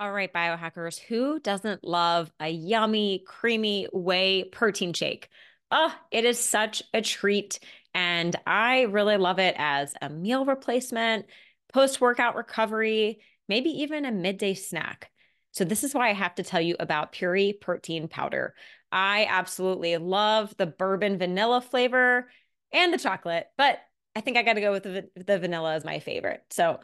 All right, biohackers, who doesn't love a yummy, creamy whey protein shake? Oh, it is such a treat. And I really love it as a meal replacement, post workout recovery, maybe even a midday snack. So, this is why I have to tell you about Puori protein powder. I absolutely love the bourbon vanilla flavor and the chocolate, but I think I got to go with the, the vanilla as my favorite. So,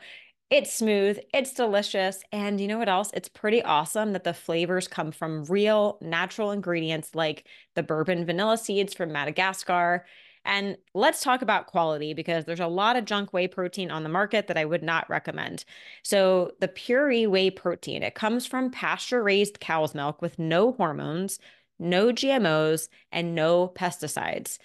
it's smooth, it's delicious, and you know what else? It's pretty awesome that the flavors come from real natural ingredients like the bourbon vanilla seeds from Madagascar. And let's talk about quality because there's a lot of junk whey protein on the market that I would not recommend. So, the Puori whey protein, it comes from pasture raised cow's milk with no hormones, no GMOs, and no pesticides.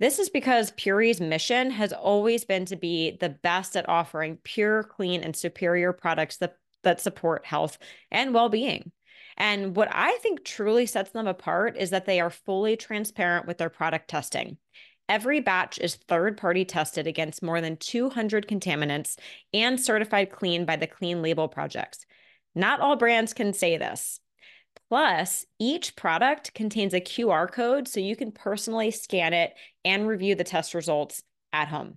This is because Puori's mission has always been to be the best at offering pure, clean, and superior products that, that support health and well being. And what I think truly sets them apart is that they are fully transparent with their product testing. Every batch is third party tested against more than 200 contaminants and certified clean by the Clean Label Project. Not all brands can say this. Plus, each product contains a QR code so you can personally scan it and review the test results at home.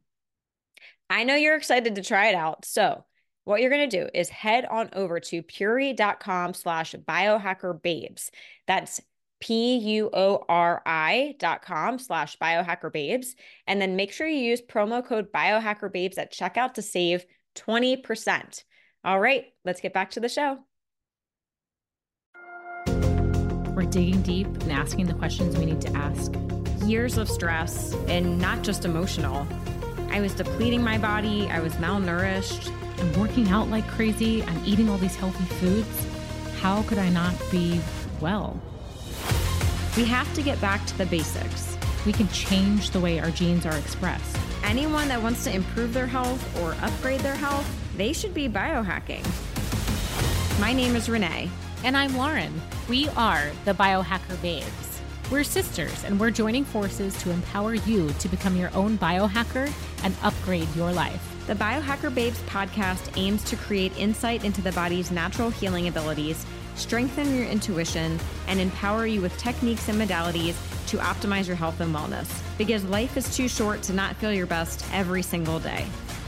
I know you're excited to try it out. So, what you're going to do is head on over to puori.com slash biohackerbabes. That's P-U-O-R-I dot com slash biohackerbabes. And then make sure you use promo code biohackerbabes at checkout to save 20%. All right, let's get back to the show. We're digging deep and asking the questions we need to ask. Years of stress and not just emotional. I was depleting my body, I was malnourished. I'm working out like crazy, I'm eating all these healthy foods. How could I not be well? We have to get back to the basics. We can change the way our genes are expressed. Anyone that wants to improve their health or upgrade their health, they should be biohacking. My name is Renee. And I'm Lauren. We are the Biohacker Babes. We're sisters, and we're joining forces to empower you to become your own biohacker and upgrade your life. The Biohacker Babes podcast aims to create insight into the body's natural healing abilities, strengthen your intuition, and empower you with techniques and modalities to optimize your health and wellness. Because life is too short to not feel your best every single day.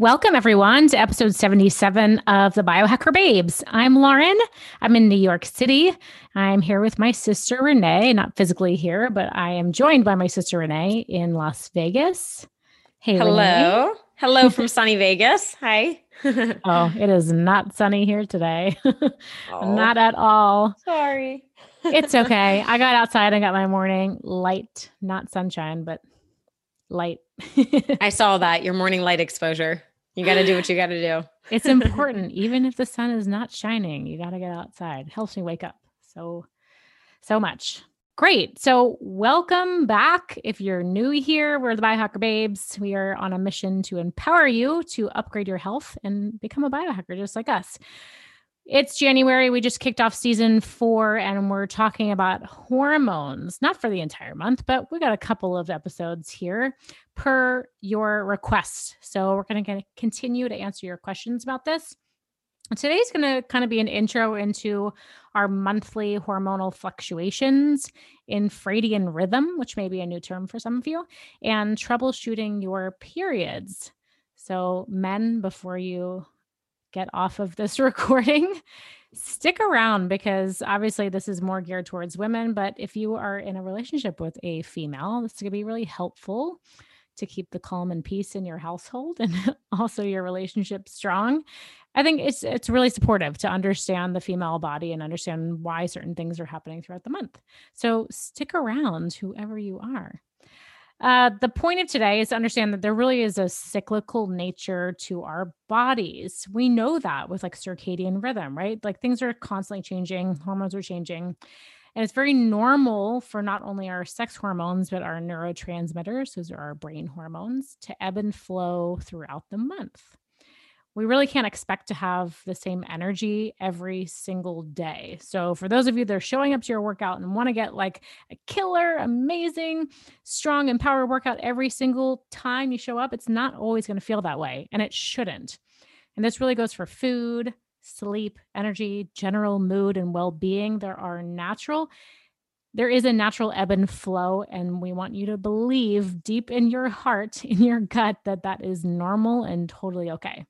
Welcome, everyone, to episode 77 of the Biohacker Babes. I'm Lauren. I'm in New York City. I'm here with my sister Renee, not physically here, but I am joined by my sister Renee in Las Vegas. Hey, hello. Renee. Hello from sunny Vegas. Hi. oh, it is not sunny here today. oh, not at all. Sorry. it's okay. I got outside and got my morning light, not sunshine, but light. I saw that your morning light exposure. You got to do what you got to do. it's important, even if the sun is not shining. You got to get outside. It helps me wake up so, so much. Great. So, welcome back. If you're new here, we're the Biohacker Babes. We are on a mission to empower you to upgrade your health and become a biohacker just like us. It's January. We just kicked off season four and we're talking about hormones, not for the entire month, but we got a couple of episodes here per your request. So we're going to continue to answer your questions about this. Today's going to kind of be an intro into our monthly hormonal fluctuations, infradian rhythm, which may be a new term for some of you, and troubleshooting your periods. So, men, before you get off of this recording, stick around because obviously this is more geared towards women. But if you are in a relationship with a female, this is going to be really helpful to keep the calm and peace in your household and also your relationship strong. I think it's it's really supportive to understand the female body and understand why certain things are happening throughout the month. So stick around whoever you are. Uh, the point of today is to understand that there really is a cyclical nature to our bodies. We know that with like circadian rhythm, right? Like things are constantly changing, hormones are changing. And it's very normal for not only our sex hormones, but our neurotransmitters, those are our brain hormones, to ebb and flow throughout the month. We really can't expect to have the same energy every single day. So, for those of you that are showing up to your workout and want to get like a killer, amazing, strong, empowered workout every single time you show up, it's not always going to feel that way. And it shouldn't. And this really goes for food, sleep, energy, general mood, and well being. There are natural, there is a natural ebb and flow. And we want you to believe deep in your heart, in your gut, that that is normal and totally okay.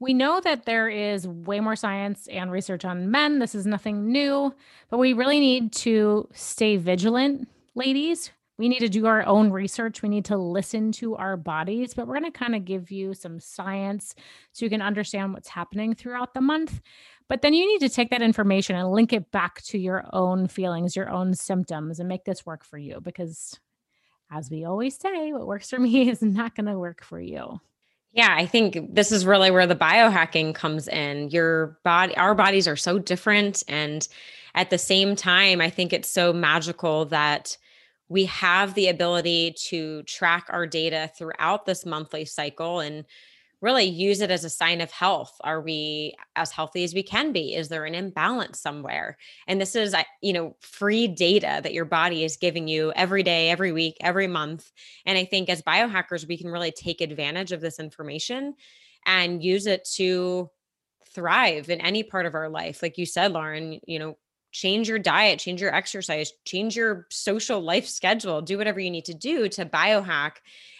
We know that there is way more science and research on men. This is nothing new, but we really need to stay vigilant, ladies we need to do our own research. We need to listen to our bodies, but we're going to kind of give you some science so you can understand what's happening throughout the month. But then you need to take that information and link it back to your own feelings, your own symptoms, and make this work for you. Because as we always say, what works for me is not going to work for you. Yeah, I think this is really where the biohacking comes in. Your body, our bodies are so different. And at the same time, I think it's so magical that we have the ability to track our data throughout this monthly cycle and really use it as a sign of health. Are we as healthy as we can be? Is there an imbalance somewhere? And this is you know free data that your body is giving you every day every week every month. And i think as biohackers we can really take advantage of this information and use it to thrive in any part of our life. Like you said lauren you know change your diet, change your exercise, change your social life schedule, do whatever you need to do to biohack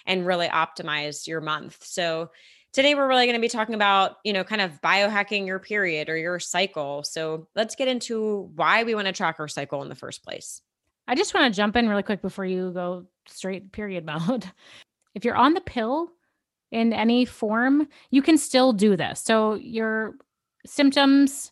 and really optimize your month. So today we're really going to be talking about, you know, kind of biohacking your period or your cycle. So let's get into why we want to track our cycle in the first place. I just want to jump in really quick before you go straight period mode. If you're on the pill in any form, you can still do this. So your symptoms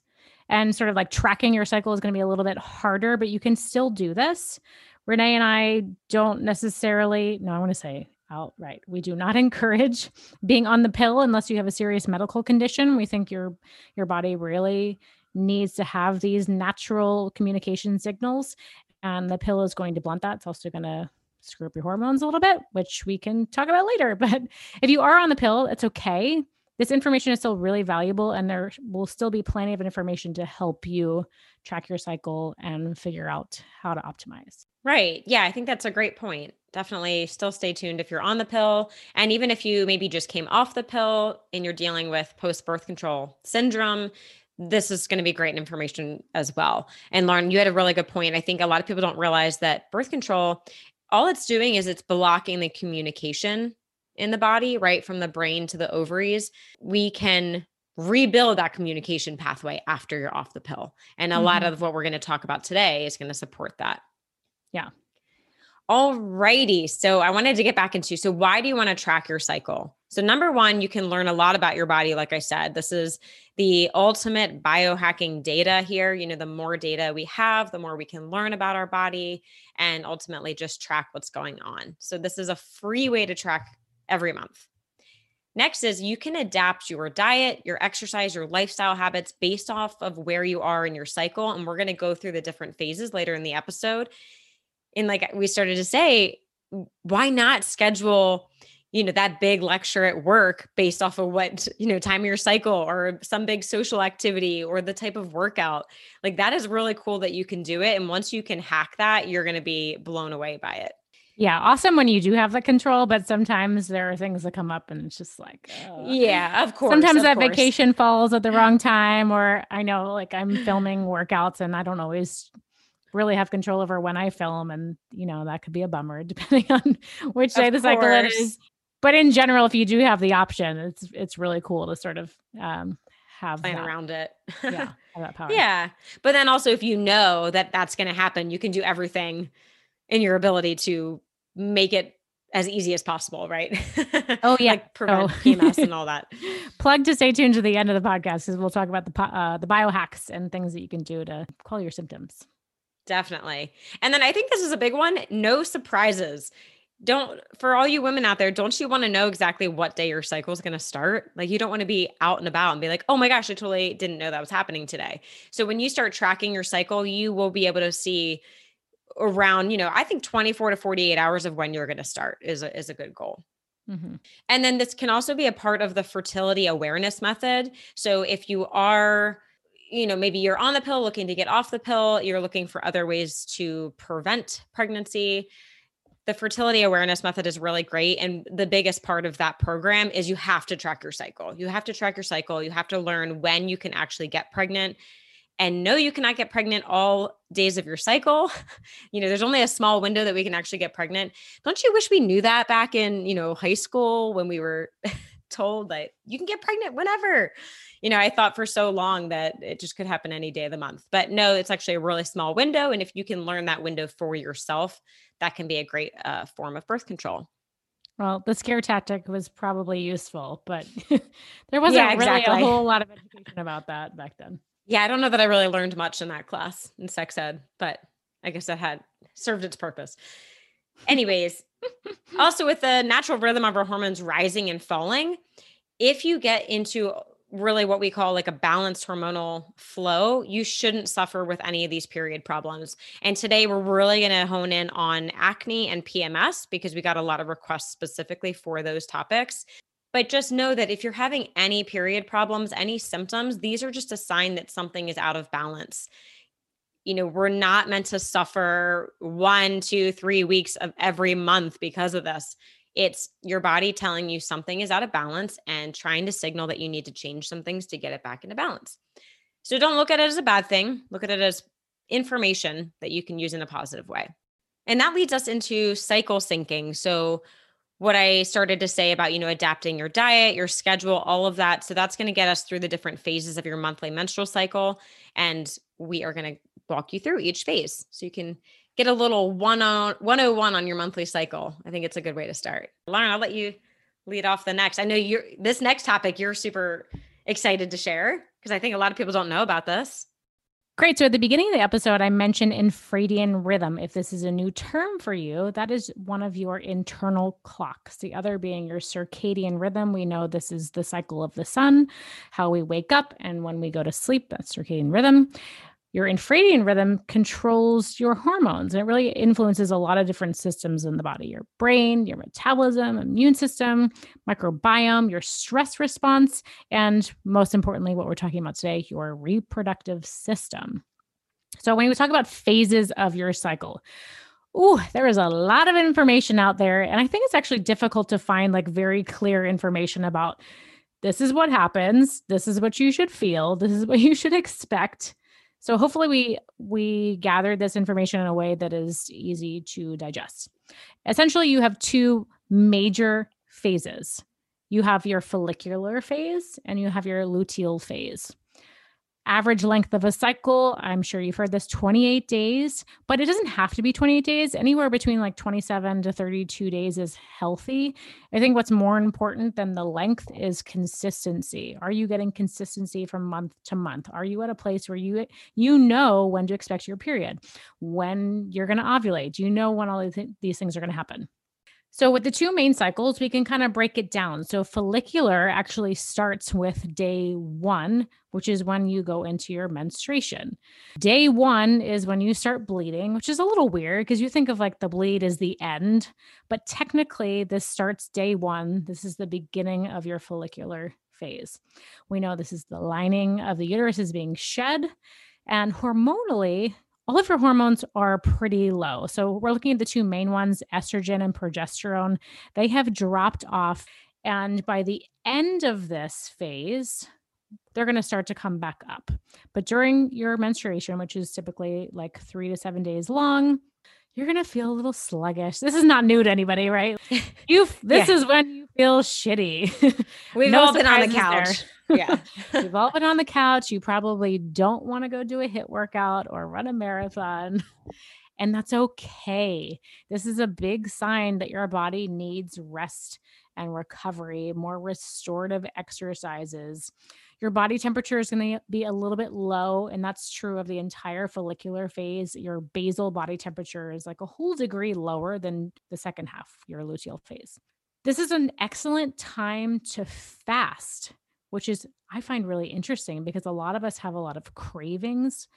and sort of like tracking your cycle is going to be a little bit harder, but you can still do this. Renee and I don't necessarily, no, I want to say outright, we do not encourage being on the pill unless you have a serious medical condition. We think your your body really needs to have these natural communication signals, and the pill is going to blunt that. It's also going to screw up your hormones a little bit, which we can talk about later. But if you are on the pill, it's okay this information is still really valuable and there will still be plenty of information to help you track your cycle and figure out how to optimize. Right. Yeah, I think that's a great point. Definitely still stay tuned if you're on the pill. And even if you maybe just came off the pill and you're dealing with post birth control syndrome, this is going to be great information as well. And Lauren, you had a really good point. I think a lot of people don't realize that birth control, all it's doing is it's blocking the communication in the body, right? From the brain to the ovaries, we can rebuild that communication pathway after you're off the pill. And a mm-hmm. lot of what we're going to talk about today is going to support that. Yeah. All righty. So I wanted to get back into so why do you want to track your cycle? So number one, you can learn a lot about your body. Like I said, this is the ultimate biohacking data here. You know, the more data we have, the more we can learn about our body and ultimately just track what's going on. So this is a free way to track every month. Next is you can adapt your diet, your exercise, your lifestyle habits based off of where you are in your cycle. And we're going to go through the different phases later in the episode. And like we started to say, why not schedule, you know, that big lecture at work based off of what, you know, time of your cycle or some big social activity or the type of workout? Like that is really cool that you can do it. And once you can hack that, you're going to be blown away by it. Yeah, awesome when you do have the control, but sometimes there are things that come up and it's just like, yeah, of course. Sometimes of that course. vacation falls at the wrong time, or I know like I'm filming workouts and I don't always really have control over when I film, and you know that could be a bummer depending on which day of the cycle it is. But in general, if you do have the option, it's it's really cool to sort of um, have plan around it. yeah, that power. Yeah, but then also if you know that that's going to happen, you can do everything in your ability to make it as easy as possible, right? Oh yeah, like prevent oh. PMS and all that. Plug to stay tuned to the end of the podcast because we'll talk about the uh, the biohacks and things that you can do to quell your symptoms. Definitely, and then I think this is a big one. No surprises. don't for all you women out there, don't you want to know exactly what day your cycle is going to start? Like you don't want to be out and about and be like, "Oh my gosh, I totally didn't know that was happening today." So when you start tracking your cycle, you will be able to see around, you know, I think 24 to 48 hours of when you're going to start is a, is a good goal. Mm-hmm. And then this can also be a part of the fertility awareness method. So if you are you know, maybe you're on the pill looking to get off the pill, you're looking for other ways to prevent pregnancy. The fertility awareness method is really great. And the biggest part of that program is you have to track your cycle. You have to track your cycle. You have to learn when you can actually get pregnant. And no, you cannot get pregnant all days of your cycle. you know, there's only a small window that we can actually get pregnant. Don't you wish we knew that back in, you know, high school when we were told that you can get pregnant whenever. You know, I thought for so long that it just could happen any day of the month. But no, it's actually a really small window. And if you can learn that window for yourself, that can be a great uh, form of birth control. Well, the scare tactic was probably useful, but there wasn't yeah, exactly. really a whole lot of education about that back then. Yeah, I don't know that I really learned much in that class in sex ed, but I guess that had served its purpose. Anyways, also with the natural rhythm of our hormones rising and falling, if you get into really what we call like a balanced hormonal flow, you shouldn't suffer with any of these period problems. And today we're really going to hone in on acne and PMS because we got a lot of requests specifically for those topics. But just know that if you're having any period problems, any symptoms, these are just a sign that something is out of balance you know, we're not meant to suffer one, two, three weeks of every month because of this. It's your body telling you something is out of balance and trying to signal that you need to change some things to get it back into balance. So don't look at it as a bad thing. Look at it as information that you can use in a positive way. And that leads us into cycle syncing. So what I started to say about, you know, adapting your diet, your schedule, all of that. So that's going to get us through the different phases of your monthly menstrual cycle. And we are going to walk you through each phase so you can get a little one on 101 on your monthly cycle. I think it's a good way to start. Lauren, I'll let you lead off the next. I know you're this next topic you're super excited to share because I think a lot of people don't know about this. Great. So at the beginning of the episode, I mentioned infradian rhythm. If this is a new term for you, that is one of your internal clocks. The other being your circadian rhythm. We know this is the cycle of the sun, how we wake up and when we go to sleep. That's circadian rhythm your infradian rhythm controls your hormones and it really influences a lot of different systems in the body your brain your metabolism immune system microbiome your stress response and most importantly what we're talking about today your reproductive system so when we talk about phases of your cycle Ooh, there is a lot of information out there. And I think it's actually difficult to find like very clear information about this is what happens. This is what you should feel. This is what you should expect. So hopefully we we gathered this information in a way that is easy to digest. Essentially, you have two major phases. You have your follicular phase and you have your luteal phase average length of a cycle. I'm sure you've heard this 28 days but it doesn't have to be 28 days. Anywhere between like 27 to 32 days is healthy. I think what's more important than the length is consistency. Are you getting consistency from month to month? Are you at a place where you you know when to expect your period when you're going to ovulate? Do you know when all these things are going to happen so, with the two main cycles, we can kind of break it down. So, follicular actually starts with day one, which is when you go into your menstruation. Day one is when you start bleeding, which is a little weird because you think of like the bleed as the end, but technically, this starts day one. This is the beginning of your follicular phase. We know this is the lining of the uterus is being shed. And hormonally, all of your hormones are pretty low. So we're looking at the two main ones, estrogen and progesterone. They have dropped off. And by the end of this phase, they're going to start to come back up. But during your menstruation, which is typically like three to seven days long, you're going to feel a little sluggish. This is not new to anybody, right? You this yeah. is when you feel shitty. We've no all been on the couch. Yeah. You've all been on the couch. You probably don't want to go do a HIIT workout or run a marathon. And that's okay. This is a big sign that your body needs rest and recovery, more restorative exercises. your body temperature is going to be a little bit low, and that's true of the entire follicular phase. Your basal body temperature is like a whole degree lower than the second half, your luteal phase. This is an excellent time to fast, which is, I find really interesting because a lot of us have a lot of cravings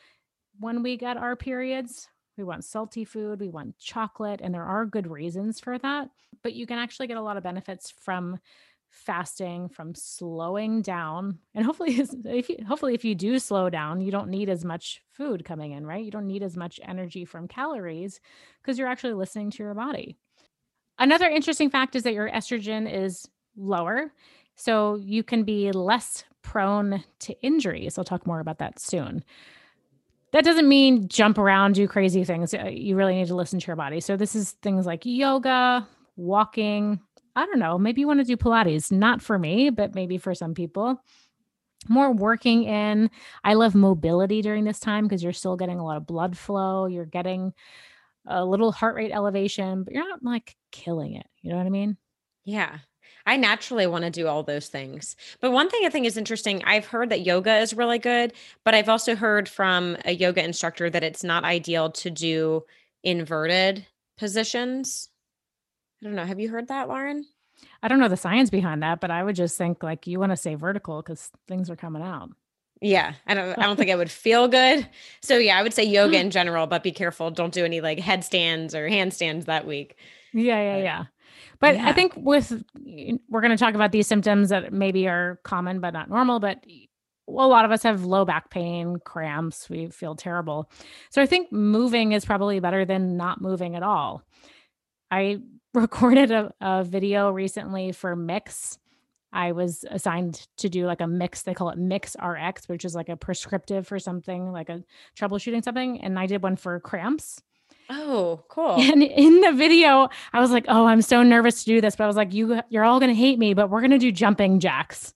when we get our periods. We want salty food, we want chocolate, and there are good reasons for that. But you can actually get a lot of benefits from fasting from slowing down and hopefully if you hopefully if you do slow down you don't need as much food coming in right you don't need as much energy from calories because you're actually listening to your body another interesting fact is that your estrogen is lower so you can be less prone to injuries i'll talk more about that soon that doesn't mean jump around do crazy things uh, you really need to listen to your body so this is things like yoga walking I don't know, maybe you want to do Pilates. Not for me, but maybe for some people. More working in. I love mobility during this time because you're still getting a lot of blood flow. You're getting a little heart rate elevation, but you're not like killing it. You know what I mean? Yeah. I naturally want to do all those things. But one thing I think is interesting, I've heard that yoga is really good, but I've also heard from a yoga instructor that it's not ideal to do inverted positions. I don't know. Have you heard that, Lauren? I don't know the science behind that, but I would just think like you want to say vertical because things are coming out. Yeah, I don't. I don't think it would feel good. So yeah, I would say yoga in general, but be careful. Don't do any like headstands or handstands that week. Yeah, yeah, but, yeah. But yeah. I think with we're going to talk about these symptoms that maybe are common but not normal. But a lot of us have low back pain, cramps. We feel terrible. So I think moving is probably better than not moving at all. I recorded a, a video recently for Mix. I was assigned to do like a mix. They call it Mix RX, which is like a prescriptive for something, like a troubleshooting something. And I did one for cramps. Oh, cool. And in the video, I was like, "Oh, I'm so nervous to do this," but I was like, "You, you're all gonna hate me, but we're gonna do jumping jacks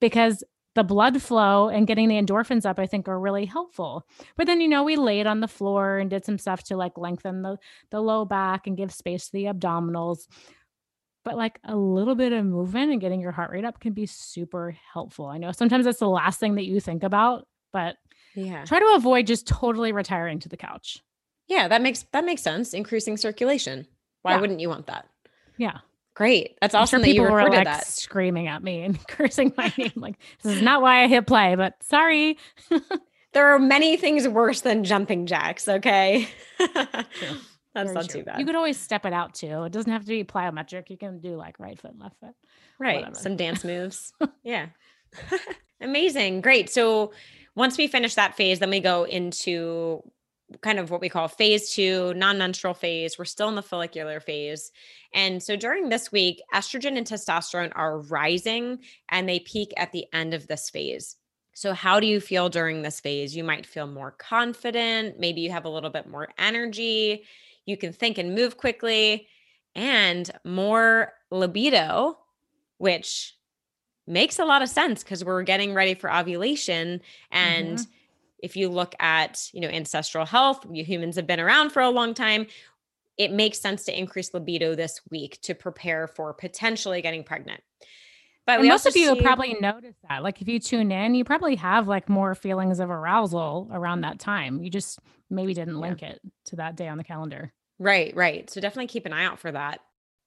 because the blood flow and getting the endorphins up, I think are really helpful. But then, you know, we laid on the floor and did some stuff to like lengthen the, the low back and give space to the abdominals. But like a little bit of movement and getting your heart rate up can be super helpful. I know sometimes that's the last thing that you think about, but yeah, try to avoid just totally retiring to the couch. Yeah, that makes that makes sense. Increasing circulation. Why yeah. wouldn't you want that? Yeah. Great. That's awesome sure that people you recorded were, like, that. Screaming at me and cursing my name. Like, this is not why I hit play, but sorry. there are many things worse than jumping jacks. Okay. That's Very not true. too bad. You could always step it out too. It doesn't have to be plyometric. You can do like right foot, left foot. Right. Whatever. Some dance moves. yeah. Amazing. Great. So once we finish that phase, then we go into kind of what we call phase two, non menstrual phase. We're still in the follicular phase. And so during this week, estrogen and testosterone are rising and they peak at the end of this phase. So, how do you feel during this phase? You might feel more confident. Maybe you have a little bit more energy. You can think and move quickly and more libido, which makes a lot of sense because we're getting ready for ovulation and mm-hmm if you look at you know ancestral health you humans have been around for a long time it makes sense to increase libido this week to prepare for potentially getting pregnant. But most of you see- probably notice that like if you tune in you probably have like more feelings of arousal around that time. You just maybe didn't link yeah. it to that day on the calendar. Right right. So definitely keep an eye out for that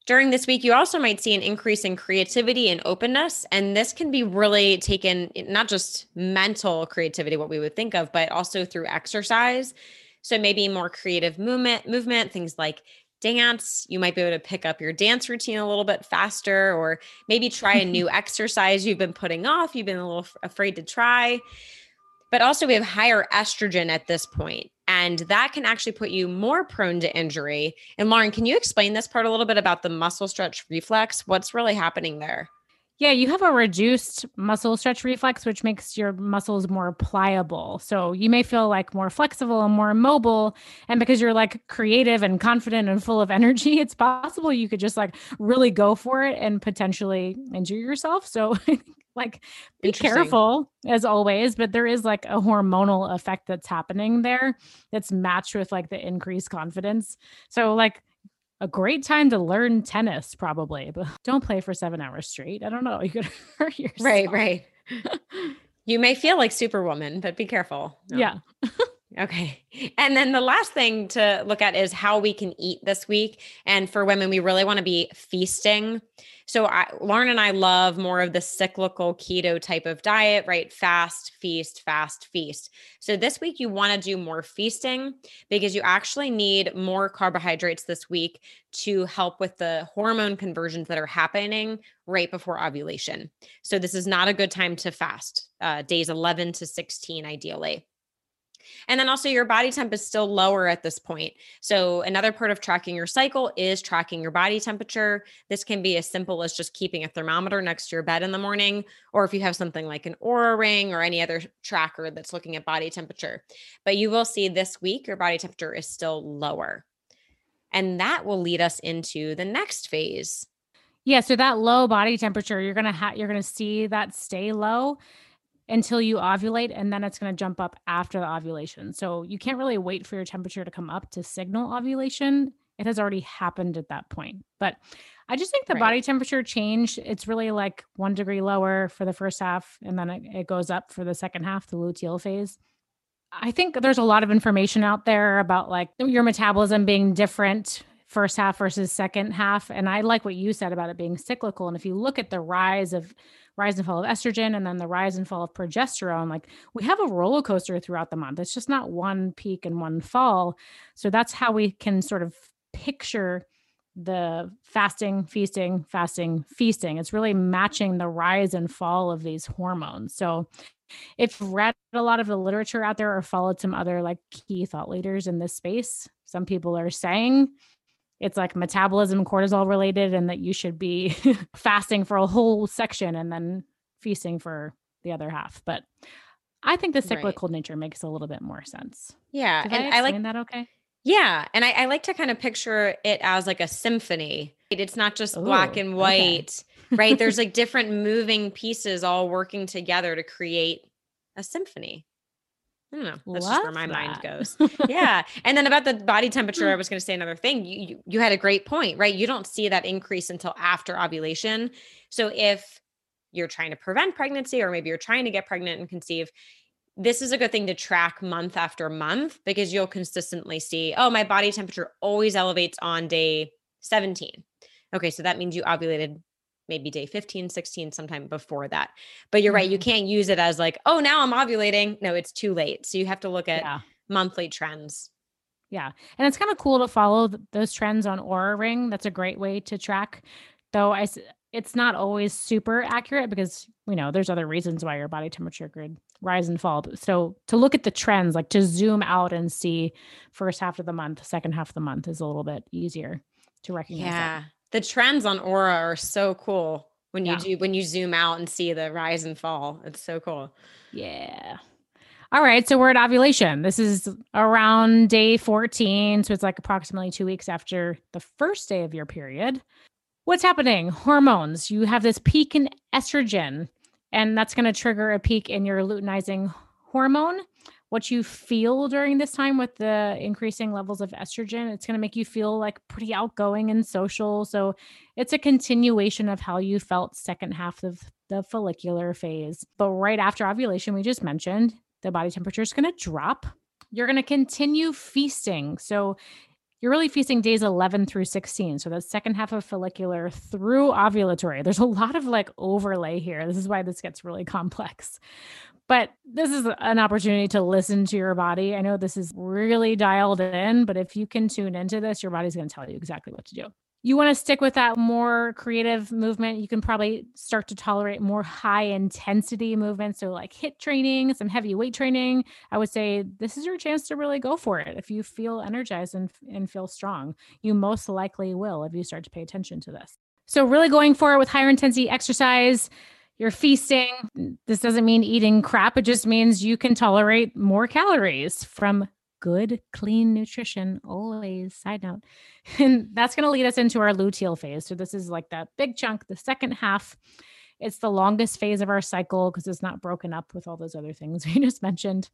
during this week, you also might see an increase in creativity and openness. And this can be really taken, not just mental creativity, what we would think of, but also through exercise. So maybe more creative movement, movement, things like dance. You might be able to pick up your dance routine a little bit faster, or maybe try a new exercise you've been putting off, you've been a little afraid to try. But also, we have higher estrogen at this point. And that can actually put you more prone to injury. And Lauren, can you explain this part a little bit about the muscle stretch reflex? What's really happening there? Yeah, you have a reduced muscle stretch reflex, which makes your muscles more pliable. So you may feel like more flexible and more mobile. And because you're like creative and confident and full of energy, it's possible you could just like really go for it and potentially injure yourself. So like be careful as always but there is like a hormonal effect that's happening there that's matched with like the increased confidence so like a great time to learn tennis probably but don't play for seven hours straight i don't know you could hurt yourself right right You may feel like Superwoman, but be careful. No. Yeah. Okay. And then the last thing to look at is how we can eat this week. And for women, we really want to be feasting. So I, Lauren and I love more of the cyclical keto type of diet, right? Fast, feast, fast, feast. So this week you want to do more feasting because you actually need more carbohydrates this week to help with the hormone conversions that are happening right before ovulation. So this is not a good time to fast, uh, days 11 to 16, ideally. And then also your body temp is still lower at this point. So another part of tracking your cycle is tracking your body temperature. This can be as simple as just keeping a thermometer next to your bed in the morning, or if you have something like an Oura ring or any other tracker that's looking at body temperature. But you will see this week your body temperature is still lower. And that will lead us into the next phase. Yeah, so that low body temperature, you're going to have you're going to see that stay low until you ovulate and then it's going to jump up after the ovulation. So you can't really wait for your temperature to come up to signal ovulation. It has already happened at that point. But I just think the right. body temperature change, it's really like one degree lower for the first half and then it, it goes up for the second half, the luteal phase. I think there's a lot of information out there about like your metabolism being different first half versus second half. And I like what you said about it being cyclical. And if you look at the rise of rise and fall of estrogen and then the rise and fall of progesterone like we have a roller coaster throughout the month it's just not one peak and one fall so that's how we can sort of picture the fasting feasting fasting feasting it's really matching the rise and fall of these hormones so if read a lot of the literature out there or followed some other like key thought leaders in this space some people are saying it's like metabolism cortisol related and that you should be fasting for a whole section and then feasting for the other half. But i think the cyclical right. nature makes a little bit more sense. Yeah Did and I, I, like that okay? Yeah and I, I, like to kind of picture it as like a symphony. It's not just Ooh, black and white okay. right? There's like different moving pieces all working together to create a symphony I don't know. That's Love just where my that. mind goes. yeah. And then about the body temperature, I mm. was going to say another thing. You, you you had a great point, right? You don't see that increase until after ovulation. So if you're trying to prevent pregnancy or maybe you're trying to get pregnant and conceive, this is a good thing to track month after month because you'll consistently see, oh, my body temperature always elevates on day 17. Okay, so that means you ovulated maybe day 15, 16, sometime before that. But you're mm-hmm. right, you mm-hmm. can't use it as like, oh, now I'm ovulating. No, it's too late. So you have to look at yeah. monthly trends. Yeah. And it's kind of cool to follow th- those trends on Oura Ring. That's a great way to track. Though I it's not always super accurate because you know there's other reasons why your body temperature could rise and fall. So to look at the trends, like to zoom out and see first half of the month, second half of the month is a little bit easier to recognize. Yeah. That the trends on Oura are so cool when you yeah. do when you zoom out and see the rise and fall. It's so cool. Yeah. All right, so we're at ovulation. This is around day 14, so it's like approximately 2 weeks after the first day of your period. What's happening? Hormones. You have this peak in estrogen, and that's going to trigger a peak in your luteinizing hormone what you feel during this time with the increasing levels of estrogen. It's going to make you feel like pretty outgoing and social. So it's a continuation of how you felt second half of the follicular phase. But right after ovulation, we just mentioned the body temperature is going to drop. You're going to continue feasting. So you're really feasting days 11 through 16. So the second half of follicular through ovulatory. There's a lot of like overlay here. This is why this gets really complex. But this is an opportunity to listen to your body. I know this is really dialed in, but if you can tune into this, your body's going to tell you exactly what to do. You want to stick with that more creative movement. You can probably start to tolerate more high intensity movement. So, like HIIT training, some heavy weight training. I would say this is your chance to really go for it. If you feel energized and, and feel strong, you most likely will if you start to pay attention to this. So, really going for it with higher intensity exercise you're feasting. This doesn't mean eating crap. It just means you can tolerate more calories from good, clean nutrition. Always, side note. And that's going to lead us into our luteal phase. So, this is like that big chunk, the second half. It's the longest phase of our cycle because it's not broken up with all those other things we just mentioned.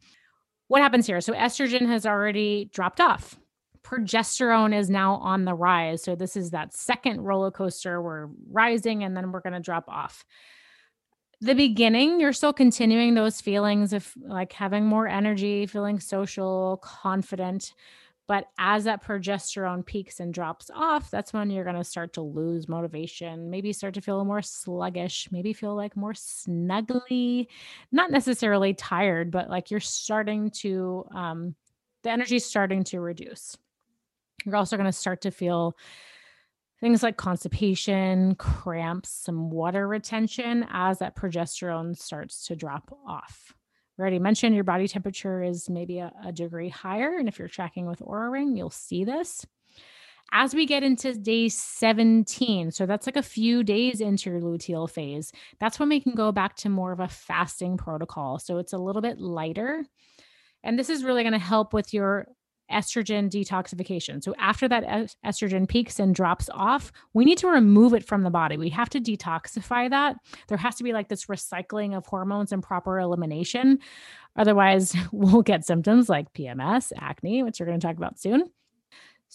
What happens here? So, estrogen has already dropped off. Progesterone is now on the rise. So, this is that second roller coaster. We're rising and then we're going to drop off the beginning, you're still continuing those feelings of like having more energy, feeling social, confident. But as that progesterone peaks and drops off, that's when you're going to start to lose motivation, maybe start to feel more sluggish, maybe feel like more snuggly, not necessarily tired, but like you're starting to, um, the energy is starting to reduce. You're also going to start to feel things like constipation, cramps, some water retention as that progesterone starts to drop off. We already mentioned your body temperature is maybe a, a degree higher. And if you're tracking with Oura Ring, you'll see this. As we get into day 17, so that's like a few days into your luteal phase, that's when we can go back to more of a fasting protocol. So it's a little bit lighter. And this is really going to help with your estrogen detoxification. So after that estrogen peaks and drops off, we need to remove it from the body. We have to detoxify that. There has to be like this recycling of hormones and proper elimination. Otherwise, we'll get symptoms like PMS, acne, which we're going to talk about soon.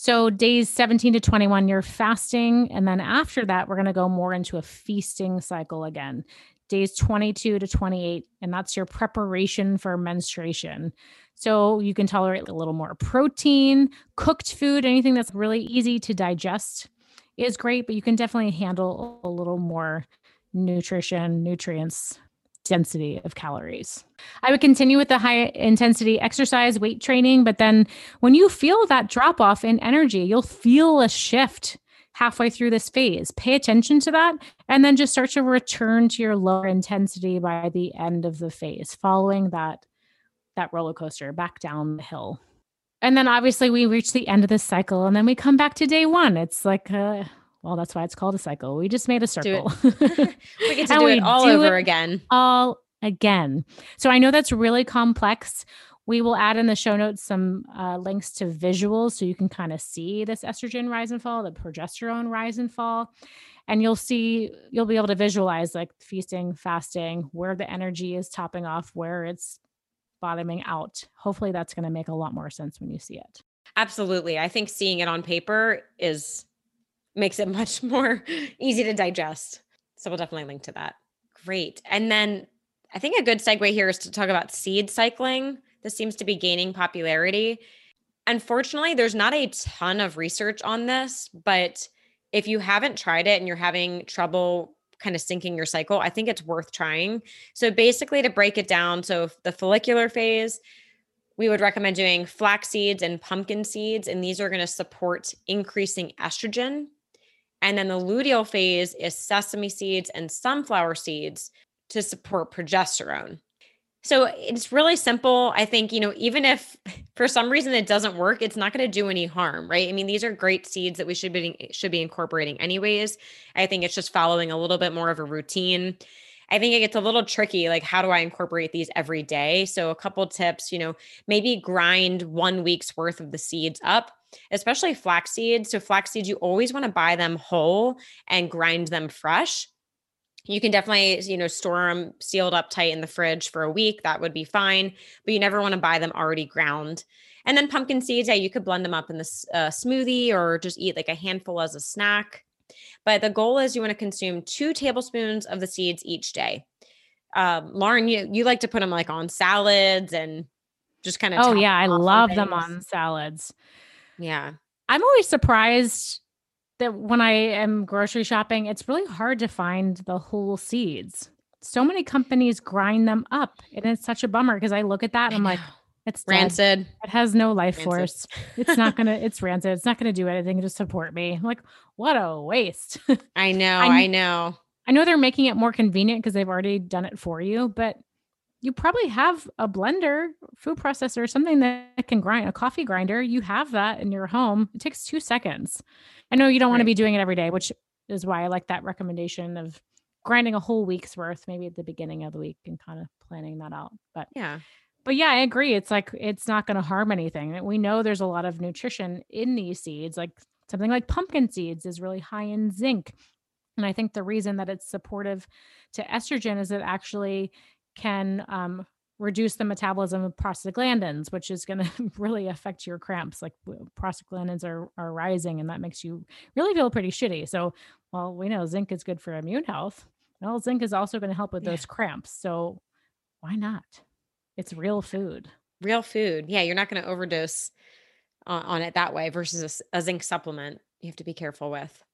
So, days 17 to 21, you're fasting. And then after that, we're going to go more into a feasting cycle again. Days 22 to 28, and that's your preparation for menstruation. So you can tolerate a little more protein, cooked food, anything that's really easy to digest is great, but you can definitely handle a little more nutrition, nutrients, density of calories. I would continue with the high intensity exercise, weight training, but then when you feel that drop off in energy, you'll feel a shift halfway through this phase. Pay attention to that and then just start to return to your lower intensity by the end of the phase, following that that roller coaster back down the hill. And then obviously we reach the end of this cycle and then we come back to day one. It's like, uh, well, that's why it's called a cycle. We just made a circle. we get to do it all over again. All again. So I know that's really complex. We will add in the show notes some uh, links to visuals so you can kind of see this estrogen rise and fall, the progesterone rise and fall. And you'll see, you'll be able to visualize like feasting, fasting, where the energy is topping off, where it's bottoming out. Hopefully that's going to make a lot more sense when you see it. Absolutely. I think seeing it on paper is makes it much more easy to digest. So we'll definitely link to that. Great. And then I think a good segue here is to talk about seed cycling. This seems to be gaining popularity. Unfortunately, there's not a ton of research on this, but if you haven't tried it and you're having trouble kind of syncing your cycle, I think it's worth trying. So basically, to break it down, so the follicular phase, we would recommend doing flax seeds and pumpkin seeds, and these are going to support increasing estrogen. And then the luteal phase is sesame seeds and sunflower seeds to support progesterone. So it's really simple. I think, you know, even if for some reason it doesn't work, it's not going to do any harm, right? I mean, these are great seeds that we should be should be incorporating anyways. I think it's just following a little bit more of a routine. I think it gets a little tricky like how do I incorporate these every day? So a couple tips, you know, maybe grind 1 week's worth of the seeds up especially flax seeds. So flax seeds, you always want to buy them whole and grind them fresh you can definitely you know store them sealed up tight in the fridge for a week that would be fine but you never want to buy them already ground. And then pumpkin seeds yeah you could blend them up in this uh, smoothie or just eat like a handful as a snack. But the goal is you want to consume two tablespoons of the seeds each day. Um, lauren you, you like to put them like on salads and just kind of oh yeah i love them on salads. Yeah. I'm always surprised that when I am grocery shopping, it's really hard to find the whole seeds. So many companies grind them up, and it's such a bummer because I look at that and I'm like, it's rancid. It has no life rancid. force. It's not gonna. it's rancid. It's not gonna do anything to support me. I'm like, what a waste. I know. I, I know. I know they're making it more convenient because they've already done it for you, but you probably have a blender, food processor, something that can grind a coffee grinder. You have that in your home. It takes two seconds. I know you don't right. want to be doing it every day, which is why I like that recommendation of grinding a whole week's worth, maybe at the beginning of the week and kind of planning that out. But yeah. But yeah, I agree. It's like it's not going to harm anything. We know there's a lot of nutrition in these seeds. Like something like pumpkin seeds is really high in zinc. And I think the reason that it's supportive to estrogen is it actually can um, reduce the metabolism of prostaglandins, which is going to really affect your cramps. Like prostaglandins are, are rising, and that makes you really feel pretty shitty. So, well, we know zinc is good for immune health. Well, zinc is also going to help with Yeah. those cramps. So why not? It's real food. Real food. Yeah, you're not going to overdose on, on it that way versus a zinc supplement. You have to be careful with.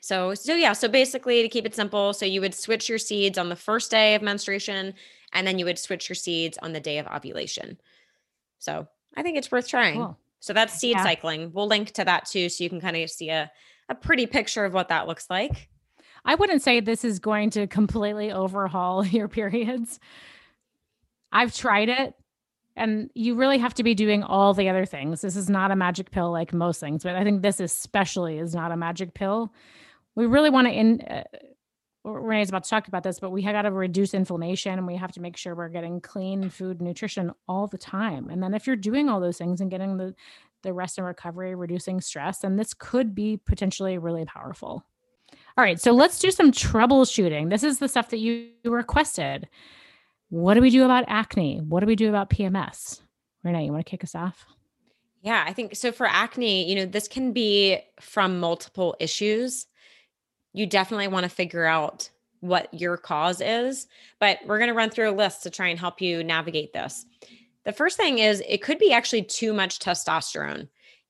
So, so yeah, so basically to keep it simple, so you would switch your seeds on the first day of menstruation and then you would switch your seeds on the day of ovulation. So, I think it's worth trying. Cool. So that's seed Yeah. cycling. We'll link to that too so you can kind of see a a pretty picture of what that looks like. I wouldn't say this is going to completely overhaul your periods. I've tried it and you really have to be doing all the other things. This is not a magic pill like most things, but I think this especially is not a magic pill. We really want to in uh, Renee's about to talk about this, but we have got to reduce inflammation and we have to make sure we're getting clean food nutrition all the time. And then if you're doing all those things and getting the the rest and recovery, reducing stress, then this could be potentially really powerful. All right, so let's do some troubleshooting. This is the stuff that you requested. What do we do about acne? What do we do about PMS? Renee, you want to kick us off? Yeah, I think so for acne, you know, this can be from multiple issues. You definitely want to figure out what your cause is, but we're going to run through a list to try and help you navigate this. The first thing is it could be actually too much testosterone.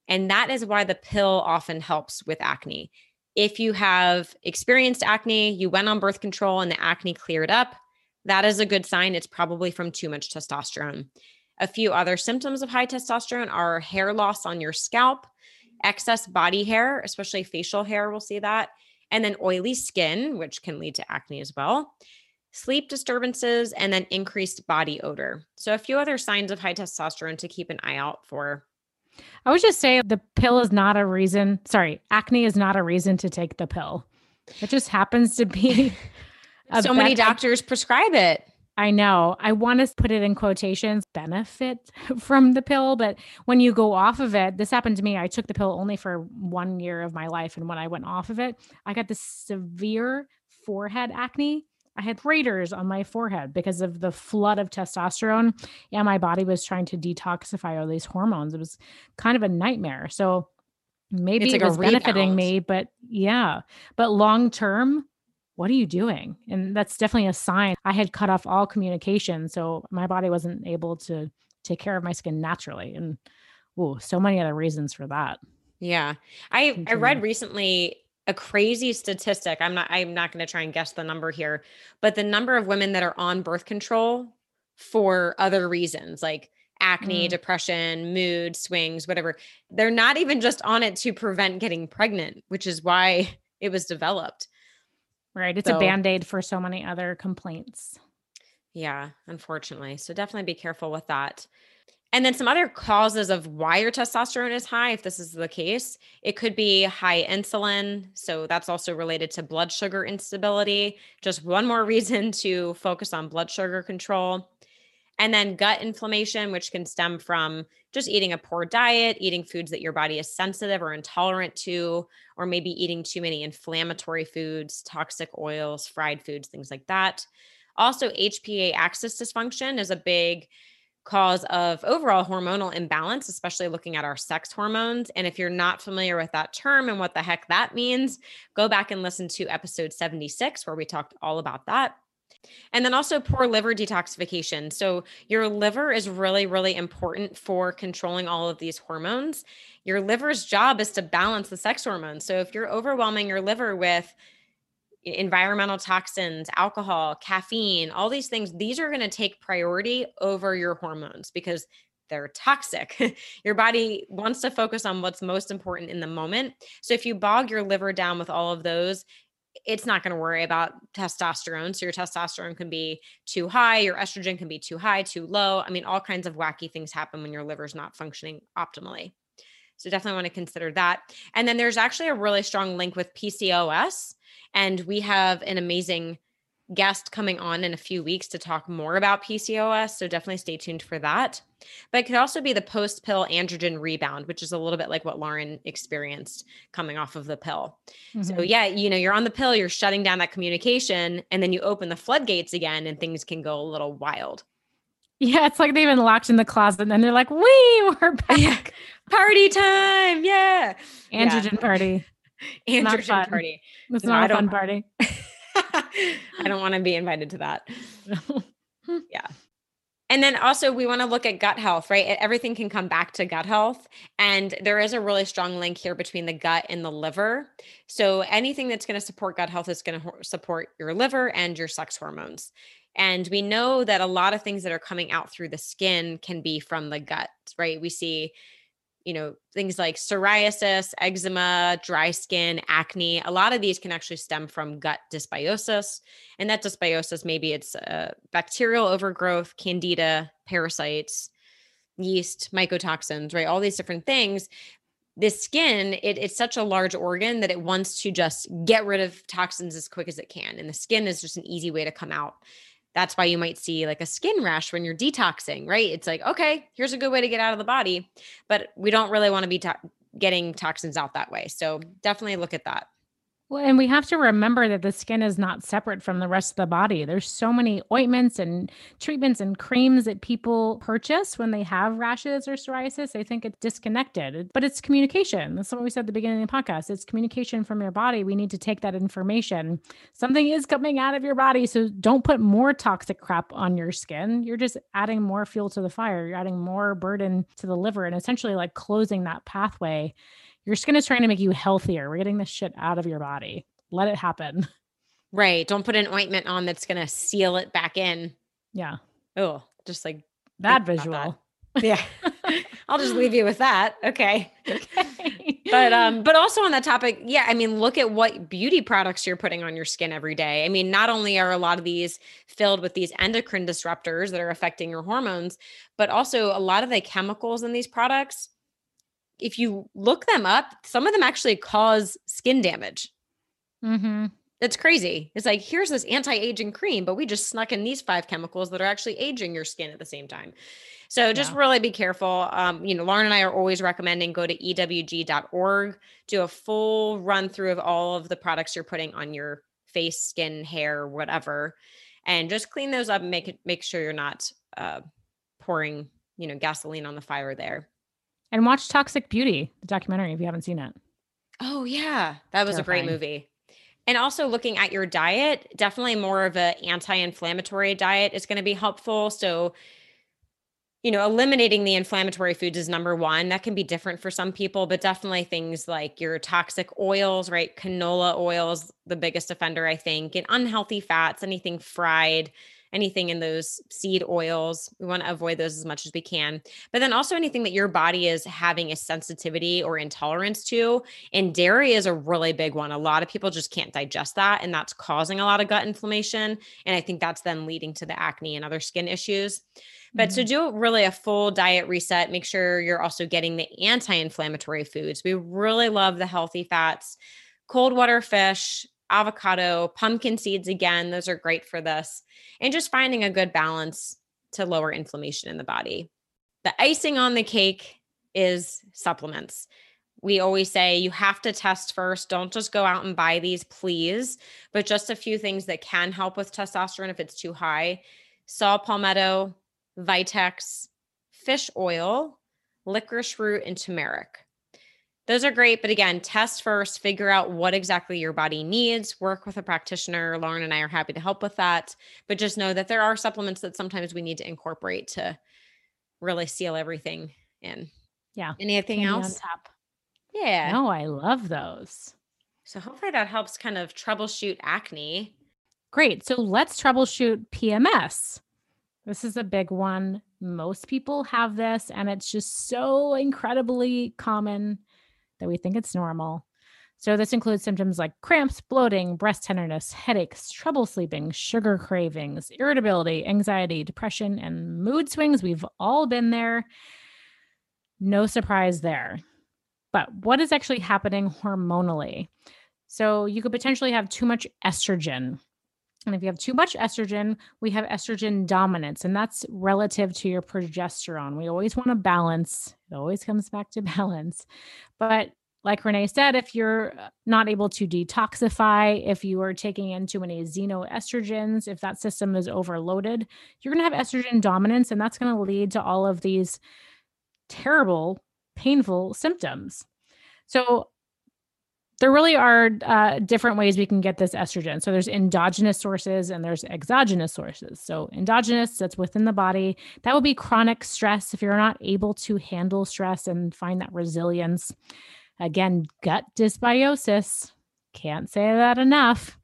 And that is why the pill often helps with acne. If you have experienced acne, you went on birth control and the acne cleared up, that is a good sign. It's probably from too much testosterone. A few other symptoms of high testosterone are hair loss on your scalp, excess body hair, especially facial hair, we'll see that, and then oily skin, which can lead to acne as well, sleep disturbances, and then increased body odor. So, a few other signs of high testosterone to keep an eye out for. I would just say the pill is not a reason. Sorry, acne is not a reason to take the pill. It just happens to be. so many doctors prescribe it. I know. I want to put it in quotations benefit from the pill, but when you go off of it, this happened to me. I took the pill only for one year of my life. And when I went off of it, I got this severe forehead acne. I had craters on my forehead because of the flood of testosterone. And my body was trying to detoxify all these hormones. It was kind of a nightmare. So maybe It's it like a was benefiting me, but yeah. But long term, what are you doing? And that's definitely a sign. I had cut off all communication. So my body wasn't able to take care of my skin naturally. And oh, so many other reasons for that. Yeah. I I read recently a crazy statistic. I'm not I'm not going to try and guess the number here, but the number of women that are on birth control for other reasons like acne, Mm. depression, mood swings, whatever. They're not even just on it to prevent getting pregnant, which is why it was developed. Right. It's So- a band aid for so many other complaints. Yeah, unfortunately. So definitely be careful with that. And then some other causes of why your testosterone is high, if this is the case, it could be high insulin. So that's also related to blood sugar instability. Just one more reason to focus on blood sugar control. And then gut inflammation, which can stem from just eating a poor diet, eating foods that your body is sensitive or intolerant to, or maybe eating too many inflammatory foods, toxic oils, fried foods, things like that. Also, HPA axis dysfunction is a big cause of overall hormonal imbalance, especially looking at our sex hormones. And if you're not familiar with that term and what the heck that means, go back and listen to episode 76, where we talked all about that. And then also poor liver detoxification. So, your liver is really, really important for controlling all of these hormones. Your liver's job is to balance the sex hormones. So, if you're overwhelming your liver with environmental toxins, alcohol, caffeine, all these things, these are going to take priority over your hormones because they're toxic. your body wants to focus on what's most important in the moment. So if you bog your liver down with all of those, it's not going to worry about testosterone. So your testosterone can be too high, your estrogen can be too high, too low. I mean, all kinds of wacky things happen when your liver's not functioning optimally. So definitely want to consider that. And then there's actually a really strong link with PCOS. And we have an amazing guest coming on in a few weeks to talk more about PCOS. So definitely stay tuned for that. But it could also be the post pill androgen rebound, which is a little bit like what Lauren experienced coming off of the pill. So, Mhm. yeah, you know, you're on the pill, you're shutting down that communication, and then you open the floodgates again and things can go a little wild. yeah, it's like they've been locked in the closet and then they're like, we we're back. Yeah. Party time. Yeah. Yeah. Androgen party. not Androgen party. It's No, not a fun party. I don't want to be invited to that. yeah. And then also, we want to look at gut health, right? Everything can come back to gut health. And there is a really strong link here between the gut and the liver. So, anything that's going to support gut health is going to support your liver and your sex hormones. And we know that a lot of things that are coming out through the skin can be from the gut, right? We see you know, things like psoriasis, eczema, dry skin, acne. A lot of these can actually stem from gut dysbiosis. And that dysbiosis, maybe it's uh, bacterial overgrowth, candida, parasites, yeast, mycotoxins, right? All these different things. This skin, it, it's such a large organ that it wants to just get rid of toxins as quick as it can. And the skin is just an easy way to come out that's why you might see like a skin rash when you're detoxing, right? It's like, okay, here's a good way to get out of the body, but we don't really want to be to- getting toxins out that way. So definitely look at that. Well, and we have to remember that the skin is not separate from the rest of the body. There's so many ointments and treatments and creams that people purchase when they have rashes or psoriasis. They think it's disconnected, but it's communication. That's what we said at the beginning of the podcast. It's communication from your body. We need to take that information. Something is coming out of your body. So don't put more toxic crap on your skin. You're just adding more fuel to the fire. You're adding more burden to the liver and essentially like closing that pathway your skin is trying to make you healthier. We're getting this shit out of your body. Let it happen. Right. Don't put an ointment on that's going to seal it back in. Yeah. Oh, just like that visual. That. Yeah. I'll just leave you with that. Okay. okay. but um but also on that topic, yeah, I mean look at what beauty products you're putting on your skin every day. I mean, not only are a lot of these filled with these endocrine disruptors that are affecting your hormones, but also a lot of the chemicals in these products if you look them up, some of them actually cause skin damage. Mm-hmm. It's crazy. It's like, here's this anti aging cream, but we just snuck in these five chemicals that are actually aging your skin at the same time. So just yeah. really be careful. Um, you know, Lauren and I are always recommending go to ewg.org, do a full run through of all of the products you're putting on your face, skin, hair, whatever, and just clean those up and make it make sure you're not uh, pouring, you know, gasoline on the fire there. And watch Toxic Beauty, the documentary, if you haven't seen it. Oh, yeah. That was Terrifying. a great movie. And also looking at your diet, definitely more of an anti-inflammatory diet is going to be helpful. So, you know, eliminating the inflammatory foods is number one. That can be different for some people, but definitely things like your toxic oils, right? Canola oils, the biggest offender, I think, and unhealthy fats, anything fried, anything in those seed oils. We want to avoid those as much as we can. But then also anything that your body is having a sensitivity or intolerance to. And dairy is a really big one. A lot of people just can't digest that. And that's causing a lot of gut inflammation. And I think that's then leading to the acne and other skin issues. But mm-hmm. to do really a full diet reset, make sure you're also getting the anti inflammatory foods. We really love the healthy fats, cold water fish, avocado, pumpkin seeds again, those are great for this. And just finding a good balance to lower inflammation in the body. The icing on the cake is supplements. We always say you have to test first. Don't just go out and buy these, please. But just a few things that can help with testosterone if it's too high saw palmetto, vitex, fish oil, licorice root, and turmeric. Those are great. But again, test first, figure out what exactly your body needs, work with a practitioner. Lauren and I are happy to help with that. But just know that there are supplements that sometimes we need to incorporate to really seal everything in. Yeah. Anything Candy else? Yeah. No, I love those. So hopefully that helps kind of troubleshoot acne. Great. So let's troubleshoot PMS. This is a big one. Most people have this, and it's just so incredibly common that we think it's normal. So, this includes symptoms like cramps, bloating, breast tenderness, headaches, trouble sleeping, sugar cravings, irritability, anxiety, depression, and mood swings. We've all been there. No surprise there. But what is actually happening hormonally? So, you could potentially have too much estrogen. And if you have too much estrogen, we have estrogen dominance, and that's relative to your progesterone. We always want to balance, it always comes back to balance. But like Renee said, if you're uh, not able to detoxify, if you are taking in too many xenoestrogens, if that system is overloaded, you're going to have estrogen dominance, and that's going to lead to all of these terrible, painful symptoms. So, there really are uh, different ways we can get this estrogen. So there's endogenous sources and there's exogenous sources. So endogenous, that's within the body. That would be chronic stress if you're not able to handle stress and find that resilience. Again, gut dysbiosis. Can't say that enough.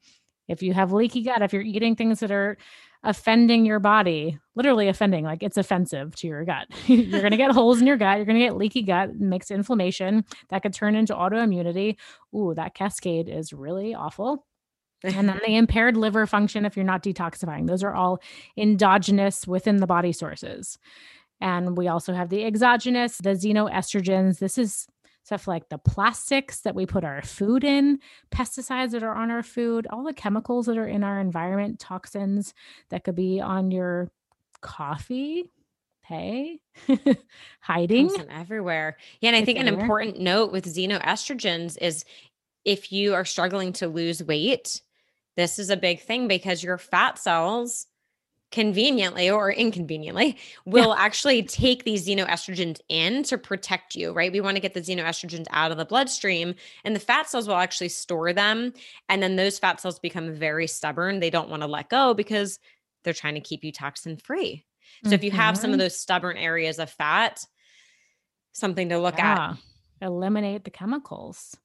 If you have leaky gut, if you're eating things that are offending your body, literally offending, like it's offensive to your gut. you're going to get holes in your gut. You're going to get leaky gut, mixed inflammation that could turn into autoimmunity. Ooh, that cascade is really awful. and then the impaired liver function if you're not detoxifying. Those are all endogenous within the body sources. And we also have the exogenous, the xenoestrogens. This is stuff like the plastics that we put our food in, pesticides that are on our food, all the chemicals that are in our environment, toxins that could be on your coffee. Hey, hiding everywhere. Yeah. And I think an important note with xenoestrogens is if you are struggling to lose weight, this is a big thing because your fat cells conveniently or inconveniently will yeah. actually take these xenoestrogens in to protect you, right? We want to get the xenoestrogens out of the bloodstream and the fat cells will actually store them. And then those fat cells become very stubborn. They don't want to let go because they're trying to keep you toxin free. So mm-hmm. if you have some of mm-hmm. those stubborn areas of fat, something to look yeah. at. Eliminate the chemicals.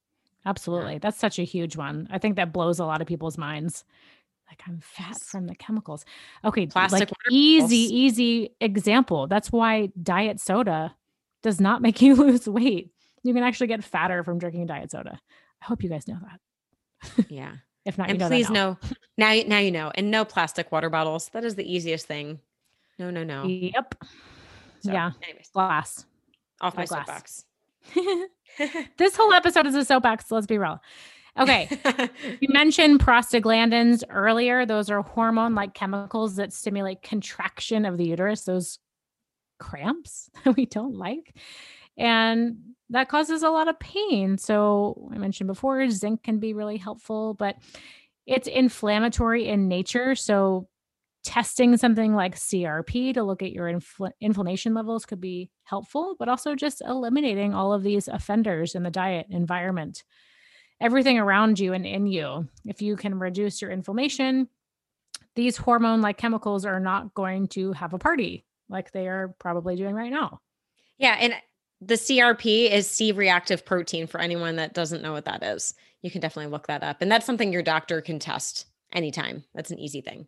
Absolutely. Yeah. That's such a huge one. I think that blows a lot of people's minds like I'm fat from the chemicals. Okay, Plastic like easy, easy example. That's why diet soda does not make you lose weight. You can actually get fatter from drinking diet soda. I hope you guys know that. Yeah. if not, and you know please know. Now, now you know. And no plastic water bottles. That is the easiest thing. No, no, no. Yep. So, yeah. Anyways, glass. Off my glass. soapbox. this whole episode is a soapbox. Let's be real. Okay. you mentioned prostaglandins earlier. Those are hormone like chemicals that stimulate contraction of the uterus, those cramps that we don't like. And that causes a lot of pain. So, I mentioned before, zinc can be really helpful, but it's inflammatory in nature. So, testing something like CRP to look at your infl- inflammation levels could be helpful, but also just eliminating all of these offenders in the diet environment everything around you and in you. If you can reduce your inflammation, these hormone like chemicals are not going to have a party like they are probably doing right now. Yeah. And the CRP is C reactive protein for anyone that doesn't know what that is. You can definitely look that up. And that's something your doctor can test anytime. That's an easy thing.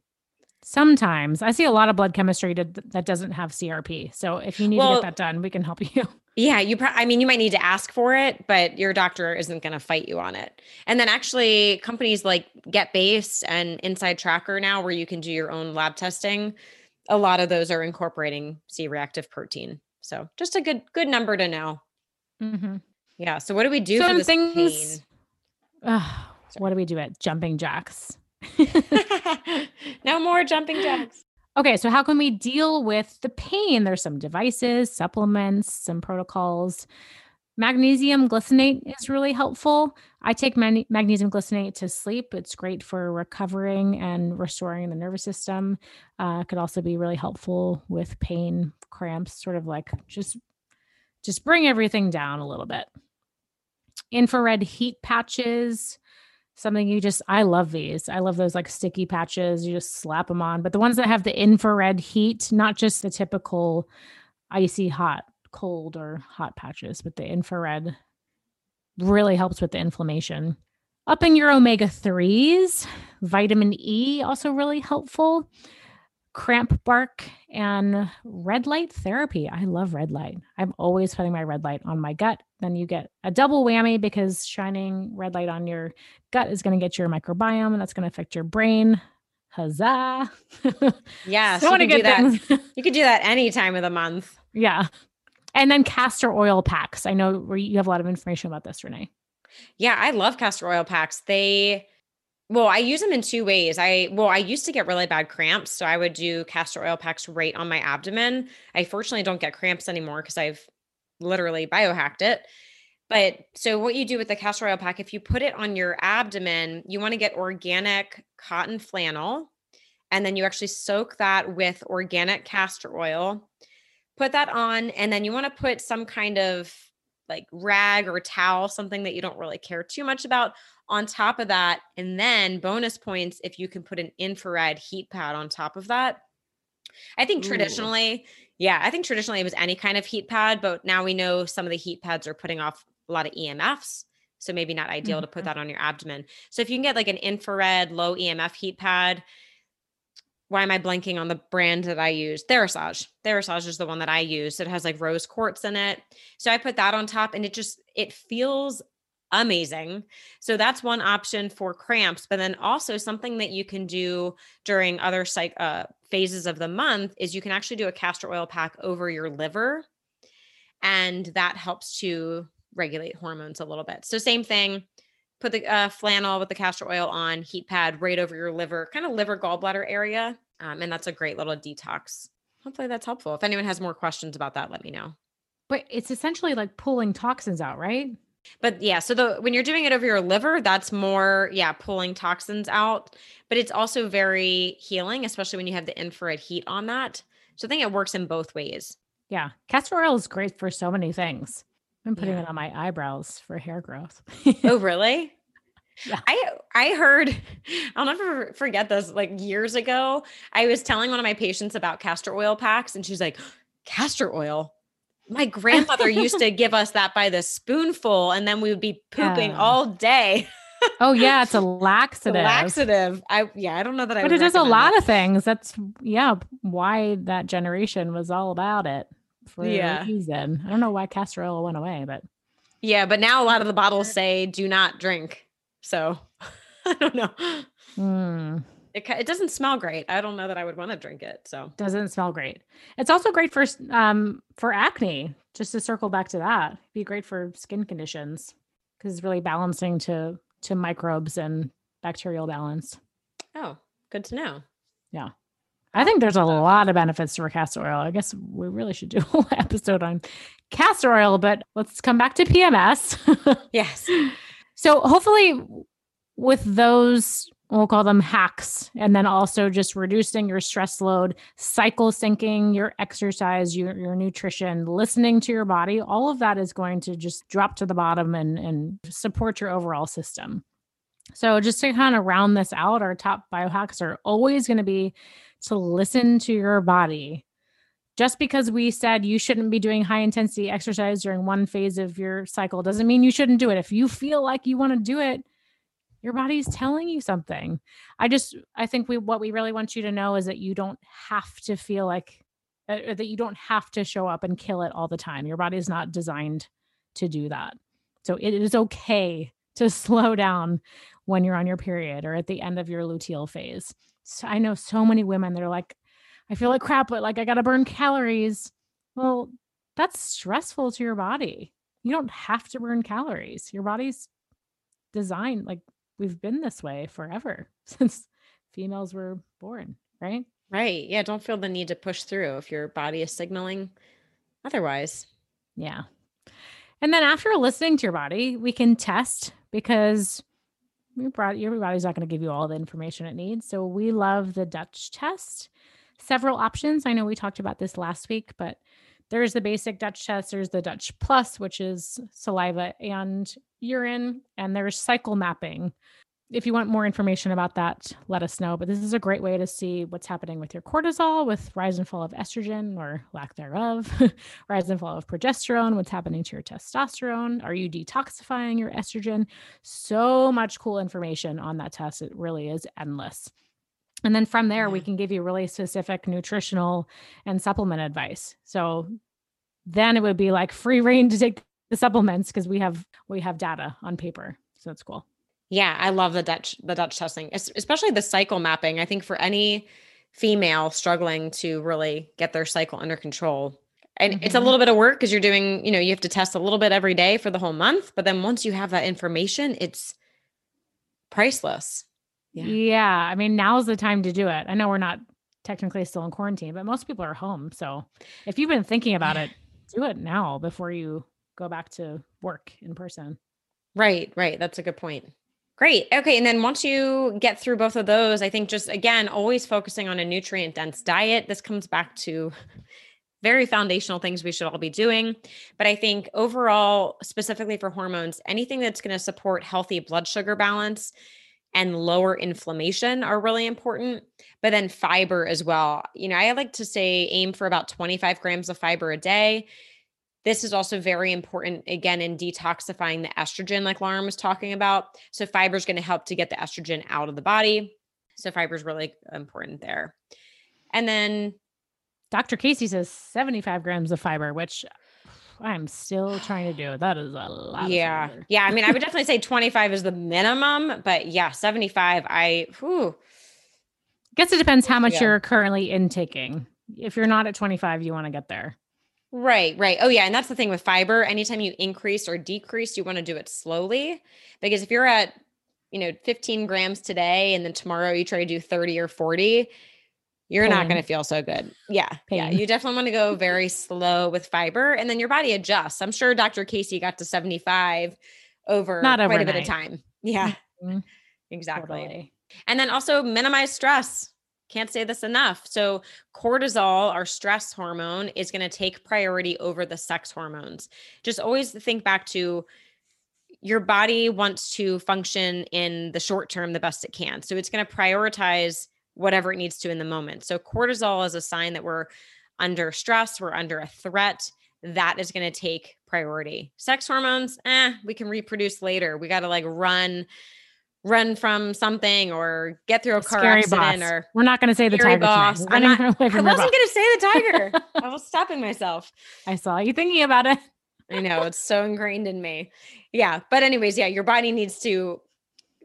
Sometimes I see a lot of blood chemistry to, that doesn't have CRP. So if you need well, to get that done, we can help you. Yeah, you. Pro- I mean, you might need to ask for it, but your doctor isn't going to fight you on it. And then actually, companies like GetBase and Inside Tracker now, where you can do your own lab testing, a lot of those are incorporating C-reactive protein. So just a good good number to know. Mm-hmm. Yeah. So what do we do so for this things, what do we do at jumping jacks? no more jumping jacks. Okay, so how can we deal with the pain? There's some devices, supplements, some protocols. Magnesium glycinate is really helpful. I take man- magnesium glycinate to sleep. It's great for recovering and restoring the nervous system. Uh, could also be really helpful with pain, cramps, sort of like just just bring everything down a little bit. Infrared heat patches, something you just I love these. I love those like sticky patches. You just slap them on. But the ones that have the infrared heat, not just the typical icy hot, cold or hot patches, but the infrared really helps with the inflammation. Upping your omega 3s, vitamin E also really helpful cramp bark and red light therapy. I love red light. I'm always putting my red light on my gut. Then you get a double whammy because shining red light on your gut is going to get your microbiome and that's going to affect your brain. Huzzah. Yeah. so you, can do that. you could do that any time of the month. Yeah. And then castor oil packs. I know you have a lot of information about this, Renee. Yeah, I love castor oil packs. They well, I use them in two ways. I well, I used to get really bad cramps, so I would do castor oil packs right on my abdomen. I fortunately don't get cramps anymore because I've literally biohacked it. But so what you do with the castor oil pack, if you put it on your abdomen, you want to get organic cotton flannel and then you actually soak that with organic castor oil. Put that on and then you want to put some kind of like rag or towel, something that you don't really care too much about on top of that. And then bonus points if you can put an infrared heat pad on top of that. I think Ooh. traditionally, yeah, I think traditionally it was any kind of heat pad, but now we know some of the heat pads are putting off a lot of EMFs. So maybe not ideal to put Mhm. that on your abdomen. So if you can get like an infrared low EMF heat pad, why am I blanking on the brand that I use? Therasage. Therasage is the one that I use. It has like rose quartz in it. So I put that on top and it just it feels amazing. So that's one option for cramps, but then also something that you can do during other psych uh, phases of the month is you can actually do a castor oil pack over your liver and that helps to regulate hormones a little bit. So same thing, put the uh, flannel with the castor oil on, heat pad right over your liver, kind of liver gallbladder area. Um, and that's a great little detox. Hopefully that's helpful. If anyone has more questions about that, let me know. But it's essentially like pulling toxins out, right? But yeah, so the when you're doing it over your liver, that's more yeah, pulling toxins out, but it's also very healing, especially when you have the infrared heat on that. So I think it works in both ways. Yeah. Castor oil is great for so many things. I'm putting Yeah. it on my eyebrows for hair growth. Oh, really? Yeah. I I heard I'll never forget this like years ago. I was telling one of my patients about castor oil packs and she's like, "Castor oil? My grandmother used to give us that by the spoonful and then we would be pooping Yeah. all day." oh yeah, it's a It's a laxative. laxative. I yeah, I don't know that I But it does a lot it. of things. That's yeah, why that generation was all about it for Yeah. a reason. I don't know why castor oil went away, but Yeah, but now a lot of the bottles say do not drink. So I don't know. mm, It, it doesn't smell great. I don't know that I would want to drink it. So doesn't smell great. It's also great for um for acne. Just to circle back to that, be great for skin conditions because it's really balancing to to microbes and bacterial balance. oh, good to know. I think there's a lot of benefits to castor oil. I guess we really should do a whole episode on castor oil, but let's come back to PMS. Yes. so hopefully with those we'll call them hacks and then also just reducing your stress load cycle syncing your exercise your, your nutrition listening to your body all of that is going to just drop to the bottom and, and support your overall system so just to kind of round this out our top biohacks are always going to be to listen to your body just because we said you shouldn't be doing high intensity exercise during one phase of your cycle doesn't mean you shouldn't do it. If you feel like you want to do it, your body's telling you something. I just I think we what we really want you to know is that you don't have to feel like uh, uh, that you don't have to show up and kill it all the time. Your body is not designed to do that. So it is okay to slow down when you're on your period or at the end of your luteal phase. So I know so many women that are like, I feel like crap, but like I gotta burn calories. Well, that's stressful to your body. You don't have to burn calories. Your body's designed like we've been this way forever since females were born, right? Right. Yeah. Don't feel the need to push through if your body is signaling otherwise. Yeah. And then after listening to your body, we can test because your body, your body's not going to give you all the information it needs. So we love the Dutch test. Several options. I know we talked about this last week, but there's the basic Dutch test. There's the Dutch Plus, which is saliva and urine, and there's cycle mapping. If you want more information about that, let us know. But this is a great way to see what's happening with your cortisol, with rise and fall of estrogen or lack thereof, rise and fall of progesterone, what's happening to your testosterone. Are you detoxifying your estrogen? So much cool information on that test. It really is endless. And then from there, we can give you really specific nutritional and supplement advice. So then it would be like free reign to take the supplements because we have we have data on paper. So that's cool. Yeah, I love the Dutch the Dutch testing, especially the cycle mapping. I think for any female struggling to really get their cycle under control. And it's a Mhm. little bit of work because you're doing, you know, you have to test a little bit every day for the whole month, but then once you have that information, it's priceless. Yeah. Yeah. I mean, now's the time to do it. I know we're not technically still in quarantine, but most people are home. So if you've been thinking about it, do it now before you go back to work in person. Right, right. That's a good point. Great. Okay. And then once you get through both of those, I think just again, always focusing on a nutrient dense diet. This comes back to very foundational things we should all be doing. But I think overall, specifically for hormones, anything that's going to support healthy blood sugar balance and lower inflammation are really important. But then fiber as well. You know, I like to say aim for about 25 grams of fiber a day. This is also very important, again, in detoxifying the estrogen, like Lauren was talking about. So, fiber is going to help to get the estrogen out of the body. So, fiber is really important there. And then Dr. Casey says 75 grams of fiber, which I'm still trying to do. That is a lot. Yeah. Yeah. I mean, I would definitely say 25 is the minimum, but yeah, 75. I, whew. Guess it depends how much yeah. you're currently intaking. If you're not at 25, you want to get there. Right, right. Oh, yeah. And that's the thing with fiber. Anytime you increase or decrease, you want to do it slowly. Because if you're at, you know, 15 grams today and then tomorrow you try to do 30 or 40, you're Pain. not going to feel so good. Yeah. Pain. Yeah. You definitely want to go very slow with fiber and then your body adjusts. I'm sure Dr. Casey got to 75 over not quite overnight. a bit of time. Yeah. Mm-hmm. Exactly. Totally. And then also minimize stress. Can't say this enough. So, cortisol, our stress hormone, is going to take priority over the sex hormones. Just always think back to your body wants to function in the short term the best it can. So, it's going to prioritize whatever it needs to in the moment. So cortisol is a sign that we're under stress, we're under a threat. That is going to take priority. Sex hormones, eh, we can reproduce later. We got to like run run from something or get through a car scary accident boss. or we're not going to say the tiger boss. I'm not, I wasn't going to say the tiger. I was stopping myself. I saw you thinking about it. I know it's so ingrained in me. Yeah, but anyways, yeah, your body needs to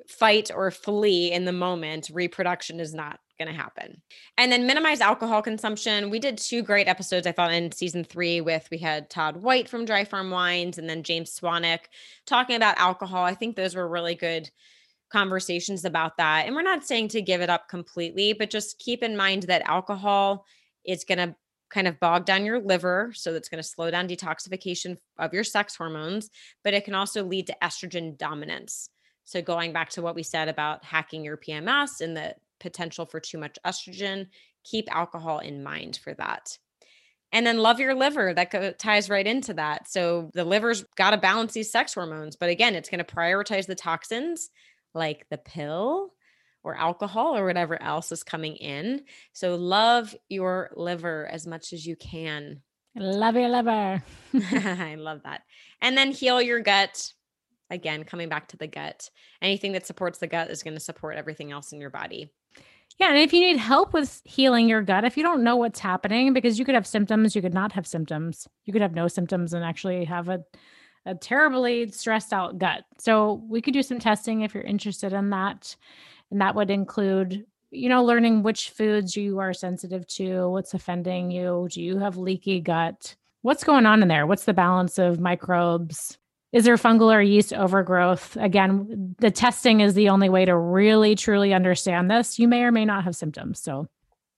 fight or flee in the moment. Reproduction is not going to happen. And then minimize alcohol consumption. We did two great episodes, I thought, in season three with we had Todd White from Dry Farm Wines and then James Swanwick talking about alcohol. I think those were really good conversations about that. And we're not saying to give it up completely, but just keep in mind that alcohol is going to kind of bog down your liver. So that's going to slow down detoxification of your sex hormones, but it can also lead to estrogen dominance. So going back to what we said about hacking your PMS and the potential for too much estrogen, keep alcohol in mind for that. And then love your liver. That ties right into that. So the liver's got to balance these sex hormones. But again, it's going to prioritize the toxins like the pill or alcohol or whatever else is coming in. So love your liver as much as you can. Love your liver. I love that. And then heal your gut. Again, coming back to the gut. Anything that supports the gut is going to support everything else in your body. Yeah. And if you need help with healing your gut, if you don't know what's happening, because you could have symptoms, you could not have symptoms, you could have no symptoms and actually have a, a terribly stressed out gut. So we could do some testing if you're interested in that. And that would include, you know, learning which foods you are sensitive to, what's offending you, do you have leaky gut? What's going on in there? What's the balance of microbes? is there fungal or yeast overgrowth? Again, the testing is the only way to really truly understand this. You may or may not have symptoms. So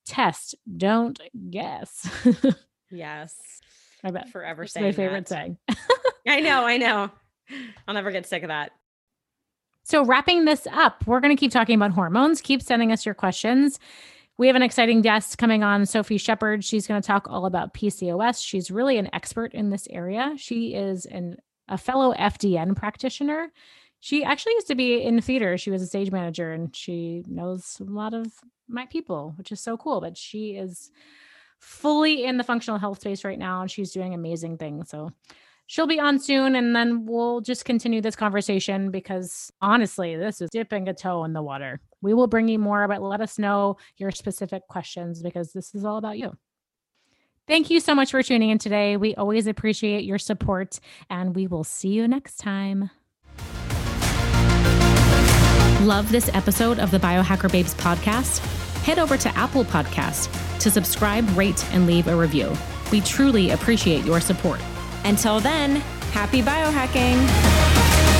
test, don't guess. yes. I bet. Forever That's saying my favorite that. saying. I know, I know. I'll never get sick of that. So, wrapping this up, we're going to keep talking about hormones. Keep sending us your questions. We have an exciting guest coming on, Sophie Shepard. She's going to talk all about PCOS. She's really an expert in this area. She is an a fellow FDN practitioner. She actually used to be in theater. She was a stage manager and she knows a lot of my people, which is so cool. But she is fully in the functional health space right now and she's doing amazing things. So she'll be on soon and then we'll just continue this conversation because honestly, this is dipping a toe in the water. We will bring you more, but let us know your specific questions because this is all about you. Thank you so much for tuning in today. We always appreciate your support, and we will see you next time. Love this episode of the Biohacker Babes podcast? Head over to Apple Podcast to subscribe, rate, and leave a review. We truly appreciate your support. Until then, happy biohacking.